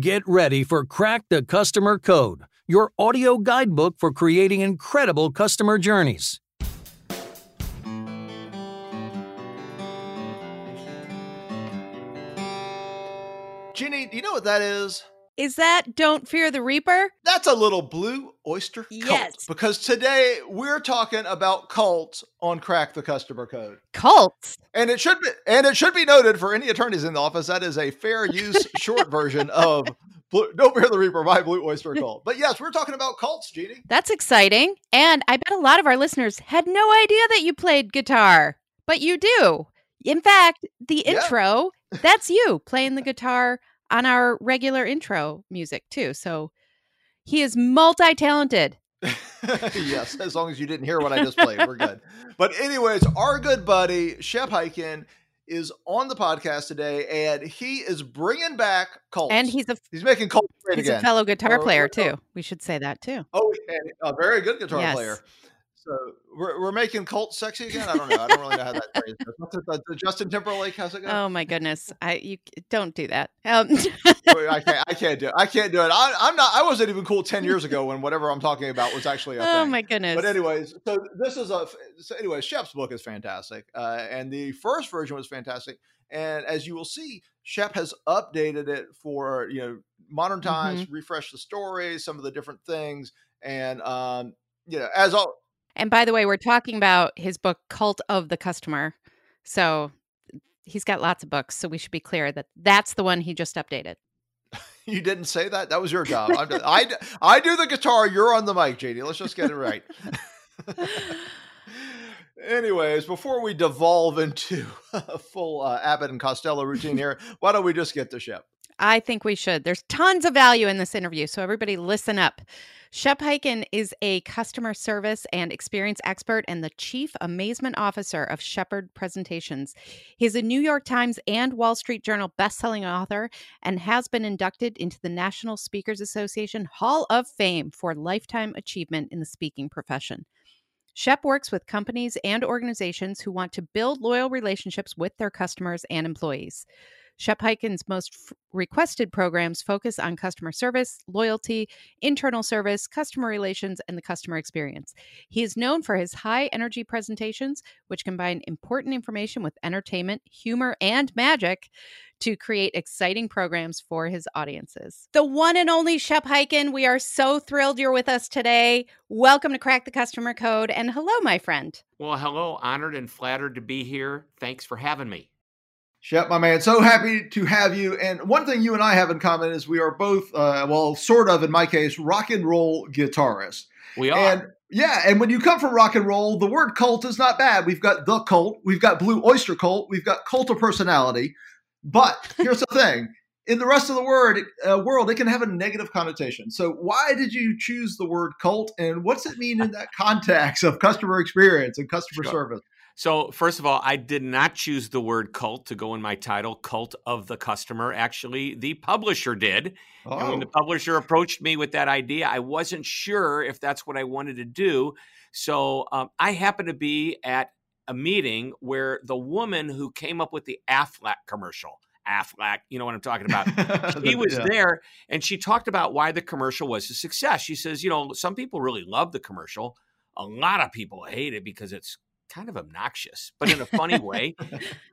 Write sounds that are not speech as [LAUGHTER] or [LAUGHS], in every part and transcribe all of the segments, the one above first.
Get ready for Crack the Customer Code, your audio guidebook for creating incredible customer journeys. Jeannie, do you know what that is? Is that Don't Fear the Reaper? That's a little blue oyster cult. Yes. Because today we're talking about cults on Crack the Customer Code. Cults. And it should be and it should be noted for any attorneys in the office that is a fair use [LAUGHS] short version of Blue, Don't Fear the Reaper by Blue Oyster [LAUGHS] Cult. But yes, we're talking about cults, Jeannie. That's exciting. And I bet a lot of our listeners had no idea that you played guitar, but you do. In fact, the Yeah. intro, that's you playing the guitar on our regular intro music, too. So he is multi talented. [LAUGHS] yes, as long as you didn't hear what I just played, we're good. [LAUGHS] But anyways, our good buddy Shep Hyken is on the podcast today, and he is bringing back cults. And he's a he's making great he's again. a fellow guitar Or- player, or- too. We should say that, too. Oh, and a very good guitar Yes. player. So we're, we're making cult sexy again. I don't know. I don't really know how that phrase goes. Justin Timberlake? How's it go? Oh my goodness. I you don't do that. Um, I [LAUGHS] can't. I can't do it. I can't do it. I, I'm not. I wasn't even cool ten years ago when whatever I'm talking about was actually a oh thing. my goodness. But anyways, so this is a. So anyway, Shep's book is fantastic, uh, and the first version was fantastic. And as you will see, Shep has updated it for you know modern times, Mm-hmm. refreshed the story, some of the different things, and um, you know, as all And by the way, we're talking about his book Cult of the Customer. So he's got lots of books, so we should be clear that that's the one he just updated. [LAUGHS] you didn't say that. That was your job. I [LAUGHS] I do the guitar. You're on the mic, JD. Let's just get it right. [LAUGHS] Anyways, before we devolve into a full uh, Abbott and Costello routine here, why don't we just get the Shep? I think we should. There's tons of value in this interview, so everybody listen up. Shep Hyken is a customer service and experience expert and the chief amazement officer of Shepherd Presentations. He's a New York Times and Wall Street Journal bestselling author and has been inducted into the National Speakers Association Hall of Fame for lifetime achievement in the speaking profession. Shep works with companies and organizations who want to build loyal relationships with their customers and employees. Shep Hyken's most f- requested programs focus on customer service, loyalty, internal service, customer relations, and the customer experience. He is known for his high energy presentations, which combine important information with entertainment, humor, and magic to create exciting programs for his audiences. The one and only Shep Hyken, we are so thrilled you're with us today. Welcome to Crack the Customer Code, and hello, my friend. Well, hello. Honored and flattered to be here. Thanks for having me. Shep, my man, so happy to have you. And one thing you and I have in common is we are both, uh, well, sort of in my case, rock and roll guitarists. We are. And yeah, and when you come from rock and roll, the word cult is not bad. We've got the cult, we've got Blue Oyster Cult, we've got cult of personality. But here's the thing: in the rest of the word uh, world, it can have a negative connotation. So why did you choose the word cult, and what's it mean in that context of customer experience and customer Sure. service? So, first of all, I did not choose the word cult to go in my title, Cult of the Customer. Actually, the publisher did. And when the Oh, publisher approached me with that idea, I wasn't sure if that's what I wanted to do. So, um, I happened to be at a meeting where the woman who came up with the Aflac commercial, Aflac, you know what I'm talking about. [LAUGHS] he was Yeah. there and she talked about why the commercial was a success. She says, you know, some people really love the commercial. A lot of people hate it because it's kind of obnoxious, but in a funny way. [LAUGHS]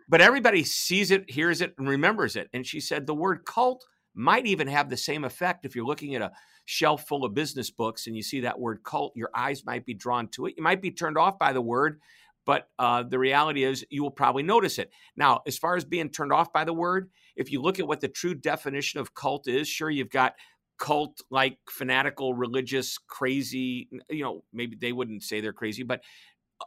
But everybody sees it, hears it, and remembers it. And she said the word cult might even have the same effect if you're looking at a shelf full of business books and you see that word cult, your eyes might be drawn to it. You might be turned off by the word, but uh, the reality is you will probably notice it. Now, as far as being turned off by the word, if you look at what the true definition of cult is, sure, you've got cult like fanatical, religious, crazy, you know, maybe they wouldn't say they're crazy, but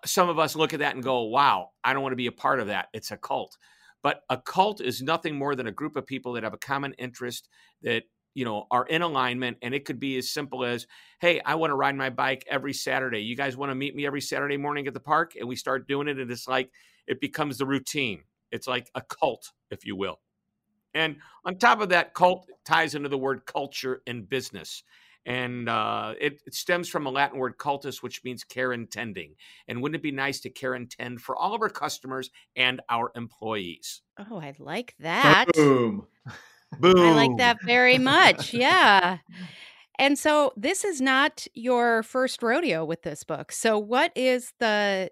some of us look at that and go, wow, I don't want to be a part of that. It's a cult. But a cult is nothing more than a group of people that have a common interest that you know are in alignment and it could be as simple as hey i want to ride my bike every saturday. You guys want to meet me every saturday morning at the park? And we start doing it and it's like it becomes the routine. It's like a cult if you will. And on top of that cult ties into the word culture and business and uh, it, it stems from a Latin word cultus, which means care intending. And wouldn't it be nice to care intend for all of our customers and our employees? Oh, I like that. Boom. Boom. [LAUGHS] I like that very much. Yeah. [LAUGHS] And so this is not your first rodeo with this book. So what is the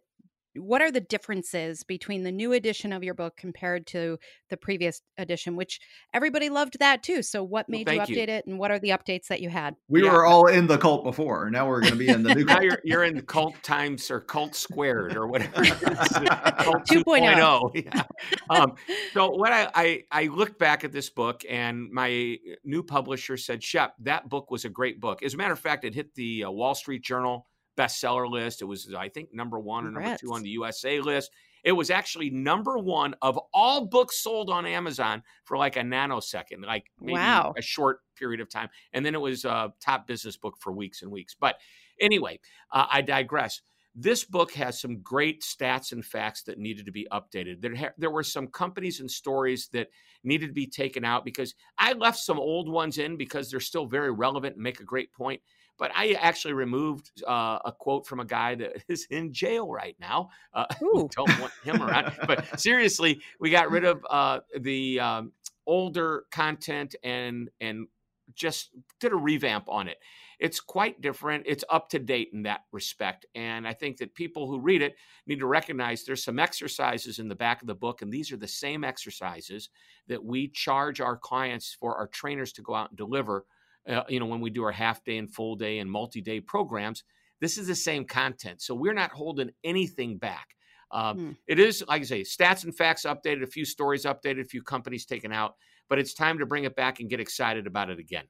what are the differences between the new edition of your book compared to the previous edition which everybody loved that too so what made well, you update you. it and what are the updates that you had we yeah. were all in the cult before now we're going to be in the new now. You're, you're in cult times or cult squared or whatever [LAUGHS] cult 2.0 [LAUGHS] yeah. um, [LAUGHS] so what I, I i looked back at this book and my new publisher said shep that book was a great book as a matter of fact it hit the uh, wall street journal bestseller list. It was, I think, number one or number two on the USA list. It was actually number one of all books sold on Amazon for like a nanosecond, like maybe wow. a short period of time. And then it was a top business book for weeks and weeks. But anyway, uh, I digress. This book has some great stats and facts that needed to be updated. There, ha- there were some companies and stories that needed to be taken out because I left some old ones in because they're still very relevant and make a great point. But I actually removed uh, a quote from a guy that [LAUGHS] is in jail right now. Uh, [LAUGHS] don't want him around. But [LAUGHS] seriously, we got rid of uh, the um, older content and and just did a revamp on it. It's quite different. It's up to date in that respect. And I think that people who read it need to recognize there's some exercises in the back of the book, and these are the same exercises that we charge our clients for our trainers to go out and deliver uh, you know, when we do our half day and full day and multi day programs, this is the same content. So we're not holding anything back. Um, mm. It is, like I say, stats and facts updated, a few stories updated, a few companies taken out, but it's time to bring it back and get excited about it again.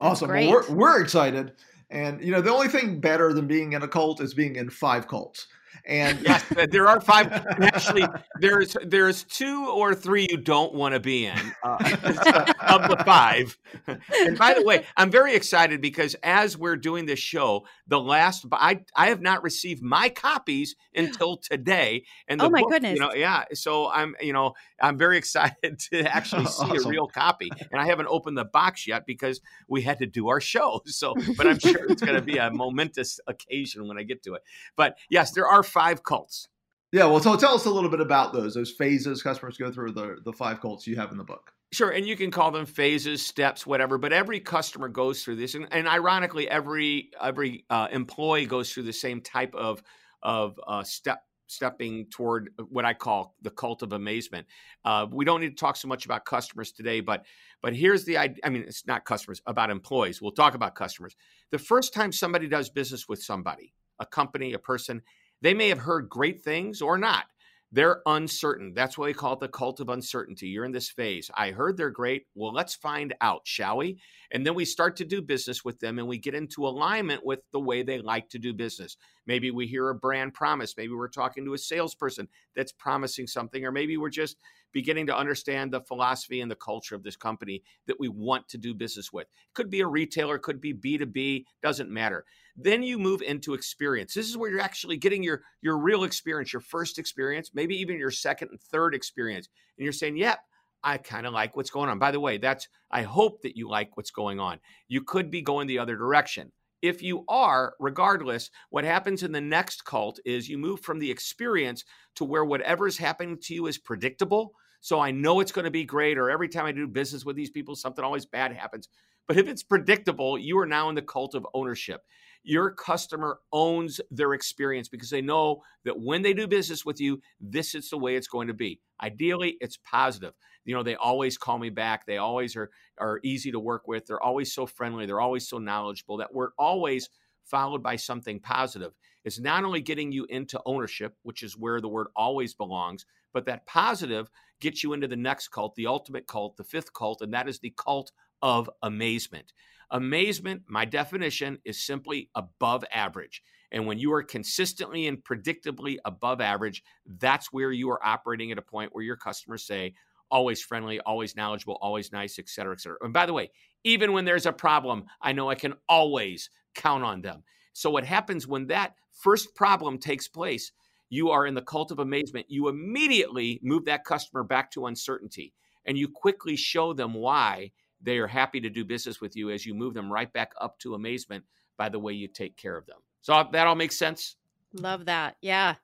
Awesome. Well, we're, we're excited. And, you know, the only thing better than being in a cult is being in five cults. And yes, [LAUGHS] there are five. Actually, there's there's two or three you don't want to be in uh, [LAUGHS] of the five. And by the way, I'm very excited because as we're doing this show, the last I I have not received my copies until today. And the oh my book, goodness, you know, yeah. So I'm you know I'm very excited to [LAUGHS] actually see awesome. a real copy, and I haven't opened the box yet because we had to do our show. So, but I'm sure it's going to be a momentous occasion when I get to it. But yes, there are five cults. Yeah, well, so tell us a little bit about those those phases customers go through the the five cults you have in the book. Sure, and you can call them phases, steps, whatever. But every customer goes through this, and, and ironically, every every uh, employee goes through the same type of of uh, step stepping toward what I call the cult of amazement. Uh, we don't need to talk so much about customers today, but but here's the idea. I mean, it's not customers, about employees. We'll talk about customers. The first time somebody does business with somebody, a company, a person, they may have heard great things or not. They're uncertain. That's why we call it the cult of uncertainty. You're in this phase. I heard they're great. Well, let's find out, shall we? And then we start to do business with them and we get into alignment with the way they like to do business. Maybe we hear a brand promise. Maybe we're talking to a salesperson that's promising something, or maybe we're just beginning to understand the philosophy and the culture of this company that we want to do business with. It Could be a retailer, could be B2B, doesn't matter. Then you move into experience. This is where you're actually getting your your real experience, your first experience, maybe even your second and third experience. And you're saying, "Yep, I kind of like what's going on." By the way, that's I hope that you like what's going on. You could be going the other direction. If you are, regardless, what happens in the next cult is you move from the experience to where whatever is happening to you is predictable. So I know it's going to be great, or every time I do business with these people, something always bad happens. But if it's predictable, you are now in the cult of ownership. Your customer owns their experience because they know that when they do business with you, this is the way it's going to be. Ideally, it's positive. You know, they always call me back. They always are are easy to work with. They're always so friendly. They're always so knowledgeable. That we're always followed by something positive. It's not only getting you into ownership, which is where the word always belongs, but that positive gets you into the next cult, the ultimate cult, the fifth cult, and that is the cult of amazement. Amazement, my definition, is simply above average. And when you are consistently and predictably above average, that's where you are operating at a point where your customers say, always friendly, always knowledgeable, always nice, et cetera, et cetera. And by the way, even when there's a problem, I know I can always count on them. So, what happens when that first problem takes place? You are in the cult of amazement. You immediately move that customer back to uncertainty and you quickly show them why they are happy to do business with you as you move them right back up to amazement by the way you take care of them. So that all makes sense? Love that. Yeah.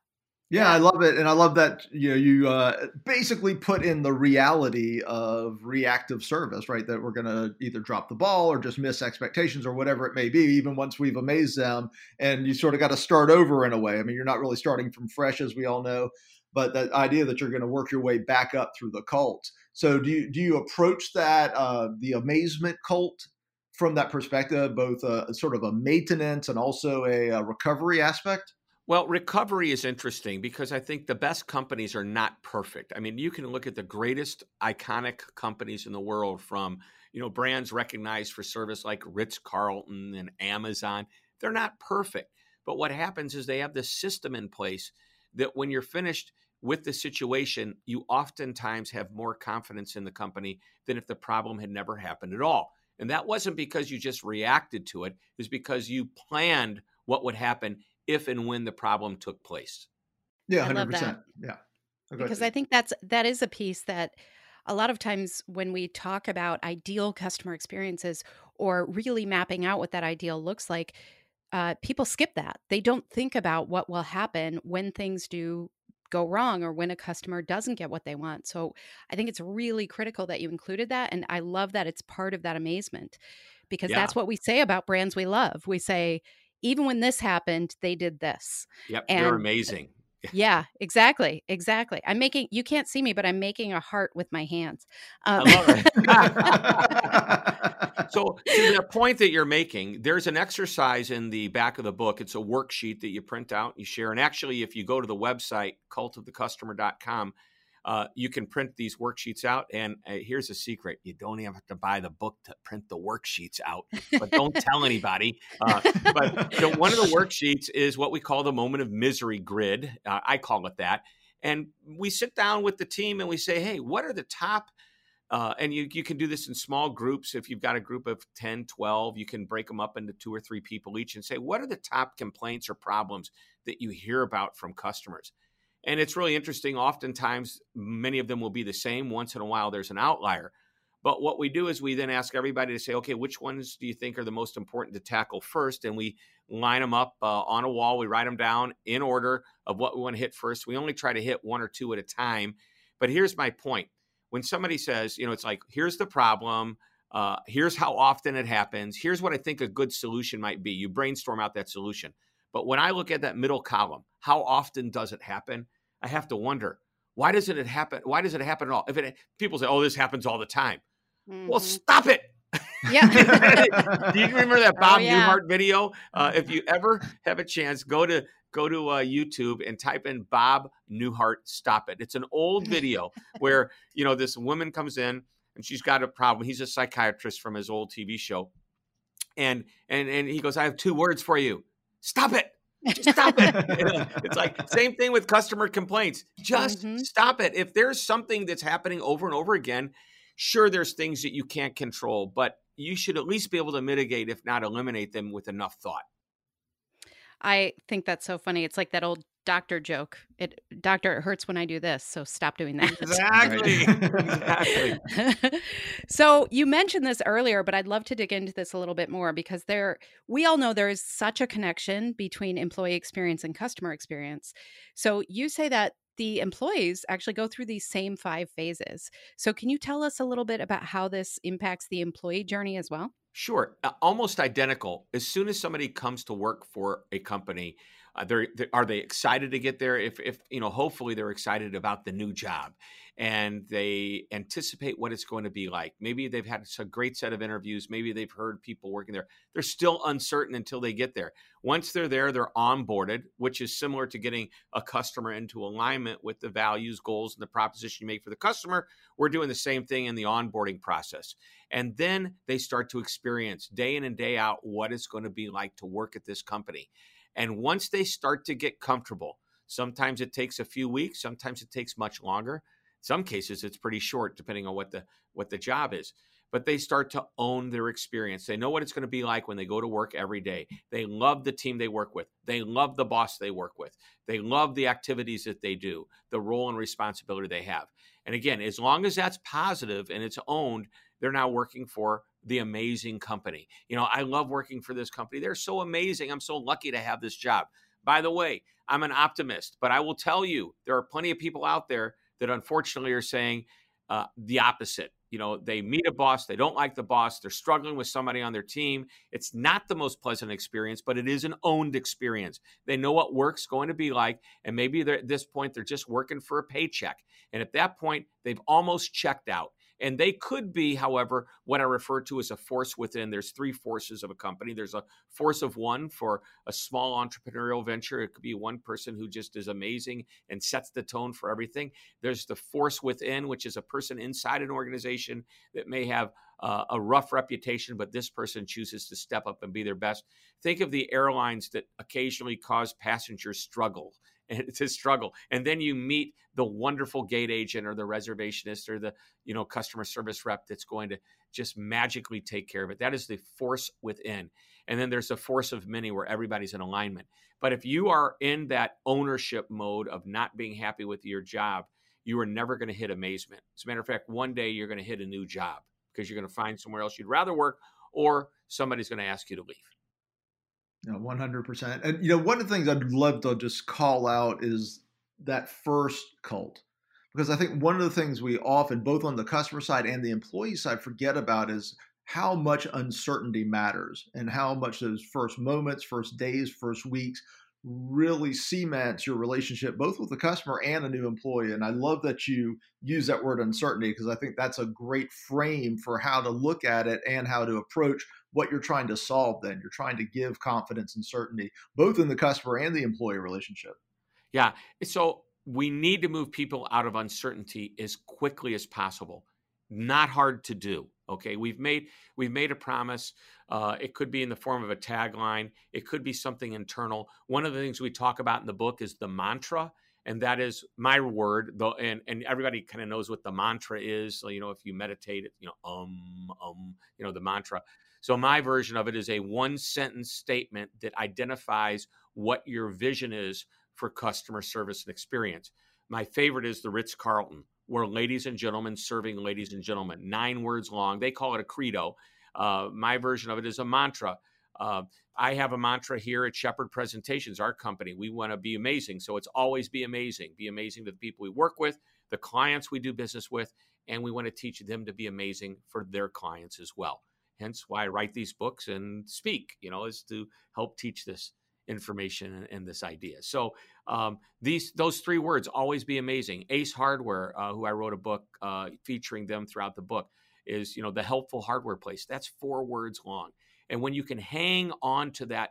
Yeah, I love it, and I love that you know you uh, basically put in the reality of reactive service, right? That we're going to either drop the ball or just miss expectations or whatever it may be, even once we've amazed them. And you sort of got to start over in a way. I mean, you're not really starting from fresh, as we all know, but that idea that you're going to work your way back up through the cult. So, do you do you approach that uh, the amazement cult from that perspective, both a, sort of a maintenance and also a, a recovery aspect? Well, recovery is interesting because I think the best companies are not perfect. I mean, you can look at the greatest iconic companies in the world from, you know, brands recognized for service like Ritz Carlton and Amazon. They're not perfect. But what happens is they have this system in place that when you're finished with the situation, you oftentimes have more confidence in the company than if the problem had never happened at all. And that wasn't because you just reacted to it, it was because you planned what would happen if and when the problem took place. Yeah, hundred percent. Yeah, because I think that's that is a piece that a lot of times when we talk about ideal customer experiences or really mapping out what that ideal looks like, uh, people skip that. They don't think about what will happen when things do go wrong or when a customer doesn't get what they want. So I think it's really critical that you included that. And I love that it's part of that amazement because yeah. that's what we say about brands we love. We say, even when this happened, they did this. Yep, and, they're amazing. [LAUGHS] yeah, exactly, exactly. I'm making. You can't see me, but I'm making a heart with my hands. Um, I love it. [LAUGHS] [LAUGHS] so, to the point that you're making, there's an exercise in the back of the book. It's a worksheet that you print out, you share, and actually, if you go to the website cultofthecustomer.com, uh, you can print these worksheets out. And uh, here's a secret you don't even have to buy the book to print the worksheets out, but don't [LAUGHS] tell anybody. Uh, but one of the worksheets is what we call the moment of misery grid. Uh, I call it that. And we sit down with the team and we say, hey, what are the top? Uh, and you, you can do this in small groups. If you've got a group of 10, 12, you can break them up into two or three people each and say, what are the top complaints or problems that you hear about from customers? And it's really interesting. Oftentimes, many of them will be the same. Once in a while, there's an outlier. But what we do is we then ask everybody to say, okay, which ones do you think are the most important to tackle first? And we line them up uh, on a wall. We write them down in order of what we want to hit first. We only try to hit one or two at a time. But here's my point when somebody says, you know, it's like, here's the problem. Uh, here's how often it happens. Here's what I think a good solution might be. You brainstorm out that solution. But when I look at that middle column, how often does it happen? I have to wonder why doesn't it happen? Why does it happen at all? If it people say, "Oh, this happens all the time," mm-hmm. well, stop it. Yeah. [LAUGHS] Do you remember that oh, Bob oh, yeah. Newhart video? Uh, if you ever have a chance, go to go to uh, YouTube and type in Bob Newhart "Stop It." It's an old video [LAUGHS] where you know this woman comes in and she's got a problem. He's a psychiatrist from his old TV show, and and and he goes, "I have two words for you. Stop it." Just stop it. [LAUGHS] [LAUGHS] it's like same thing with customer complaints. Just mm-hmm. stop it. If there's something that's happening over and over again, sure there's things that you can't control, but you should at least be able to mitigate if not eliminate them with enough thought. I think that's so funny. It's like that old doctor joke. It doctor it hurts when I do this, so stop doing that. [LAUGHS] Exactly. [LAUGHS] exactly. [LAUGHS] so you mentioned this earlier, but I'd love to dig into this a little bit more because there we all know there is such a connection between employee experience and customer experience. So you say that the employees actually go through these same five phases. So can you tell us a little bit about how this impacts the employee journey as well? Sure. Almost identical. As soon as somebody comes to work for a company, uh, they're, they're, are they excited to get there? If, if you know, hopefully they're excited about the new job, and they anticipate what it's going to be like. Maybe they've had a great set of interviews. Maybe they've heard people working there. They're still uncertain until they get there. Once they're there, they're onboarded, which is similar to getting a customer into alignment with the values, goals, and the proposition you make for the customer. We're doing the same thing in the onboarding process. And then they start to experience day in and day out what it's going to be like to work at this company. And once they start to get comfortable, sometimes it takes a few weeks, sometimes it takes much longer. In Some cases it's pretty short depending on what the what the job is. But they start to own their experience. They know what it's going to be like when they go to work every day. They love the team they work with. They love the boss they work with. They love the activities that they do, the role and responsibility they have. And again, as long as that's positive and it's owned, they're now working for the amazing company. You know, I love working for this company. They're so amazing. I'm so lucky to have this job. By the way, I'm an optimist, but I will tell you there are plenty of people out there that unfortunately are saying uh, the opposite. You know, they meet a boss, they don't like the boss, they're struggling with somebody on their team. It's not the most pleasant experience, but it is an owned experience. They know what work's going to be like, and maybe at this point they're just working for a paycheck. And at that point, they've almost checked out. And they could be, however, what I refer to as a force within. There's three forces of a company. There's a force of one for a small entrepreneurial venture. It could be one person who just is amazing and sets the tone for everything. There's the force within, which is a person inside an organization that may have uh, a rough reputation, but this person chooses to step up and be their best. Think of the airlines that occasionally cause passengers struggle to struggle. And then you meet the wonderful gate agent or the reservationist or the you know customer service rep that's going to just magically take care of it. That is the force within. And then there's a force of many where everybody's in alignment. But if you are in that ownership mode of not being happy with your job, you are never going to hit amazement. As a matter of fact, one day you're going to hit a new job because you're going to find somewhere else you'd rather work or somebody's going to ask you to leave. One hundred percent. And you know, one of the things I'd love to just call out is that first cult, because I think one of the things we often, both on the customer side and the employee side, forget about is how much uncertainty matters and how much those first moments, first days, first weeks really cements your relationship both with the customer and a new employee. And I love that you use that word uncertainty because I think that's a great frame for how to look at it and how to approach what you're trying to solve then. You're trying to give confidence and certainty both in the customer and the employee relationship. Yeah. So we need to move people out of uncertainty as quickly as possible. Not hard to do. Okay, we've made we've made a promise. Uh, it could be in the form of a tagline. It could be something internal. One of the things we talk about in the book is the mantra, and that is my word. Though, and and everybody kind of knows what the mantra is. So, you know, if you meditate, you know, um, um, you know, the mantra. So my version of it is a one sentence statement that identifies what your vision is for customer service and experience. My favorite is the Ritz Carlton, where ladies and gentlemen serving ladies and gentlemen, nine words long. They call it a credo. Uh, my version of it is a mantra. Uh, I have a mantra here at Shepherd Presentations, our company. We want to be amazing. So it's always be amazing. Be amazing to the people we work with, the clients we do business with, and we want to teach them to be amazing for their clients as well. Hence why I write these books and speak, you know, is to help teach this information and, and this idea. So um, these those three words always be amazing. Ace Hardware, uh, who I wrote a book uh, featuring them throughout the book, is you know the helpful hardware place. That's four words long, and when you can hang on to that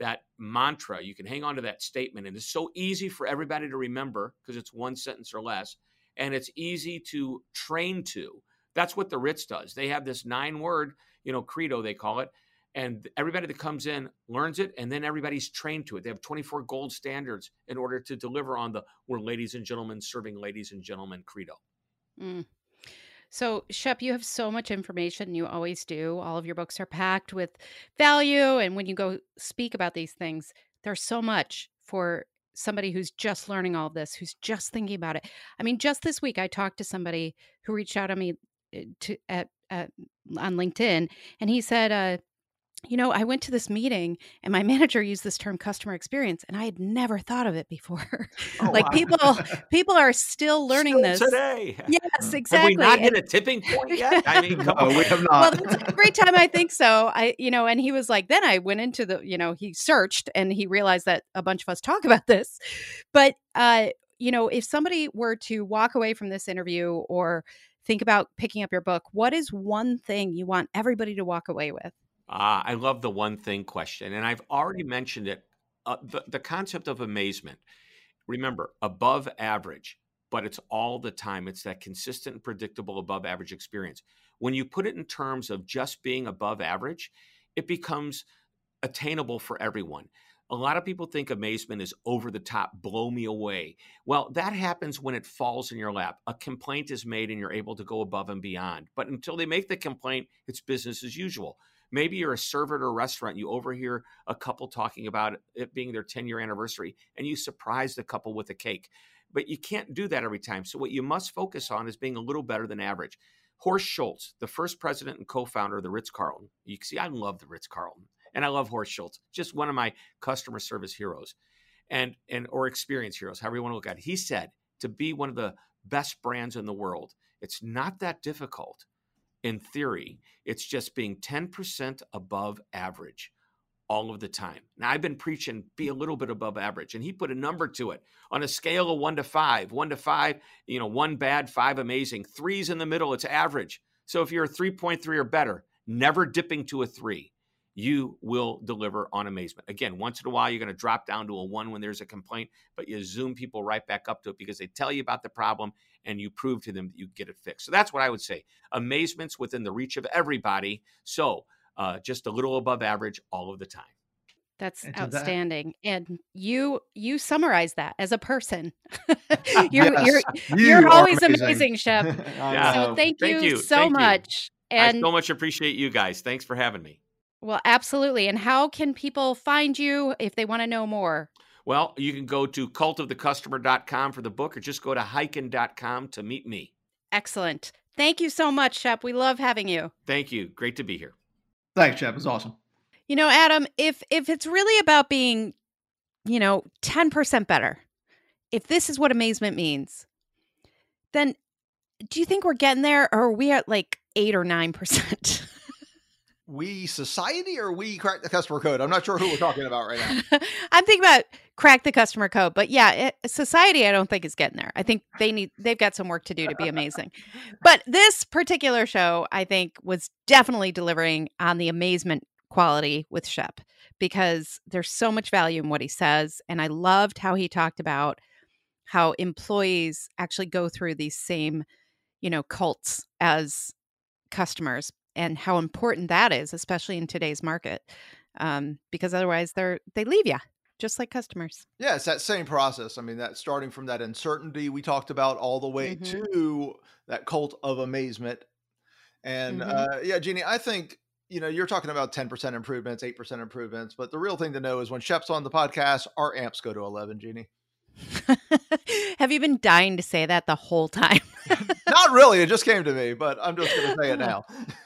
that mantra, you can hang on to that statement, and it's so easy for everybody to remember because it's one sentence or less, and it's easy to train to. That's what the Ritz does. They have this nine word you know, credo, they call it. And everybody that comes in learns it, and then everybody's trained to it. They have 24 gold standards in order to deliver on the we're ladies and gentlemen serving ladies and gentlemen credo. Mm. So, Shep, you have so much information. You always do. All of your books are packed with value. And when you go speak about these things, there's so much for somebody who's just learning all this, who's just thinking about it. I mean, just this week, I talked to somebody who reached out to me eh, to, at uh, on LinkedIn, and he said, uh, you know, I went to this meeting and my [LAUGHS] manager used this term customer experience and I had never thought of it before. [LAUGHS] Oh, like wow. people [LAUGHS] people are still learning still this today. Yes, exactly. Have we not hit a tipping point yet? I mean, come no, on. we have not. Well, that's every time I think so. I you know, and he was like, then I went into the, you know, he searched and he realized that a bunch of us talk about this. But uh, you know, if somebody were to walk away from this interview or think about picking up your book, what is one thing you want everybody to walk away with? Ah, I love the one thing question. And I've already mentioned it uh, the, the concept of amazement. Remember, above average, but it's all the time. It's that consistent and predictable above average experience. When you put it in terms of just being above average, it becomes attainable for everyone. A lot of people think amazement is over the top, blow me away. Well, that happens when it falls in your lap. A complaint is made and you're able to go above and beyond. But until they make the complaint, it's business as usual. Maybe you're a server at a restaurant, you overhear a couple talking about it being their 10 year anniversary, and you surprise the couple with a cake. But you can't do that every time. So, what you must focus on is being a little better than average. Horst Schulze, the first president and co founder of the Ritz Carlton, you can see I love the Ritz Carlton and I love Horst Schulze, just one of my customer service heroes. and and or experience heroes, however you want to look at it. He said to be one of the best brands in the world, it's not that difficult in theory. It's just being 10% above average all of the time. Now, I've been preaching be a little bit above average, and he put a number to it on a scale of one to five. One to five, you know, one bad, five amazing. Three's in the middle, it's average. So if you're a 3.3 or better, never dipping to a three, you will deliver on amazement. Again, once in a while, you're going to drop down to a one when there's a complaint, but you zoom people right back up to it because they tell you about the problem and you prove to them that you get it fixed. So that's what I would say. Amazement's within the reach of everybody. So uh, just a little above average all of the time. That's and outstanding. That, and you you summarize that as a person. [LAUGHS] you're yes, you're you you're always amazing, amazing Shep. [LAUGHS] yeah. So thank, thank you, you, so thank much. You. And I so much appreciate you guys. Thanks for having me. Well, absolutely. And how can people find you if they want to know more? Well, you can go to cultofthecustomer.com for the book or just go to hyken.com to meet me. Excellent. Thank you so much, Shep. We love having you. Thank you. Great to be here. Thanks, Shep. It's awesome. You know, Adam, if if it's really about being, you know, 10% better, if this is what amazement means, then do you think we're getting there or are we at like 8 or 9%? [LAUGHS] we society or we crack the customer code? I'm not sure who we're talking about right now. [LAUGHS] I'm thinking about crack the customer code, but yeah, it, society I don't think is getting there. I think they need they've got some work to do to be amazing. but this particular show I think was definitely delivering on the amazement quality with Shep because there's so much value in what he says and I loved how he talked about how employees actually go through these same, you know, cults as customers and how important that is, especially in today's market, um, because otherwise they're they leave you just like customers. Yeah, it's that same process. I mean, that starting from that uncertainty we talked about all the way mm-hmm. to that cult of amazement. And mm-hmm. uh, yeah, Jeannie, I think you know you're talking about 10% improvements, 8% improvements, but the real thing to know is when Shep's on the podcast, our amps go to 11, Jeannie. [LAUGHS] Have you been dying to say that the whole time? [LAUGHS] Not really. It just came to me, but I'm just going to say it [LAUGHS] now.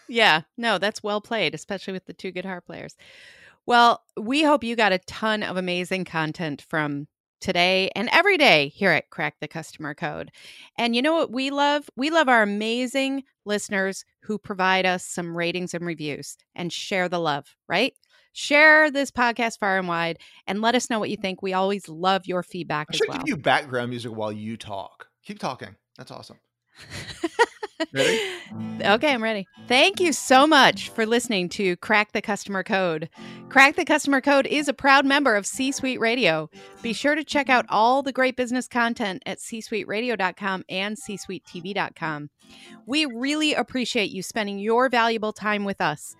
Yeah, no, that's well played, especially with the two guitar players. Well, we hope you got a ton of amazing content from today and every day here at Crack the Customer Code. And you know what we love? We love our amazing listeners who provide us some ratings and reviews and share the love, right? Share this podcast far and wide and let us know what you think. We always love your feedback I should well. give you background music while you talk. Keep talking. That's awesome. Ready? Okay, I'm ready. Thank you so much for listening to Crack the Customer Code. Crack the Customer Code is a proud member of C Suite Radio. Be sure to check out all the great business content at csuiteradio.com and csuitetv.com. We really appreciate you spending your valuable time with us.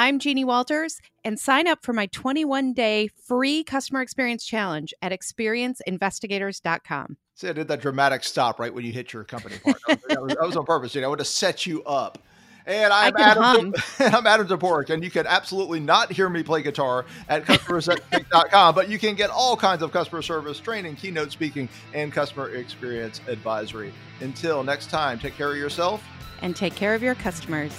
I'm Jeannie Walters, and sign up for my 21 day free customer experience challenge at experienceinvestigators.com. See, I did that dramatic stop right when you hit your company part. that, was, that was on purpose. Know, I would have set you up. And I'm Adam. [LAUGHS] I'm Adam Toporek, and you can absolutely not hear me play guitar at customercentric.com, but you can get all kinds of customer service training, keynote speaking, and customer experience advisory. Until next time, take care of yourself and take care of your customers.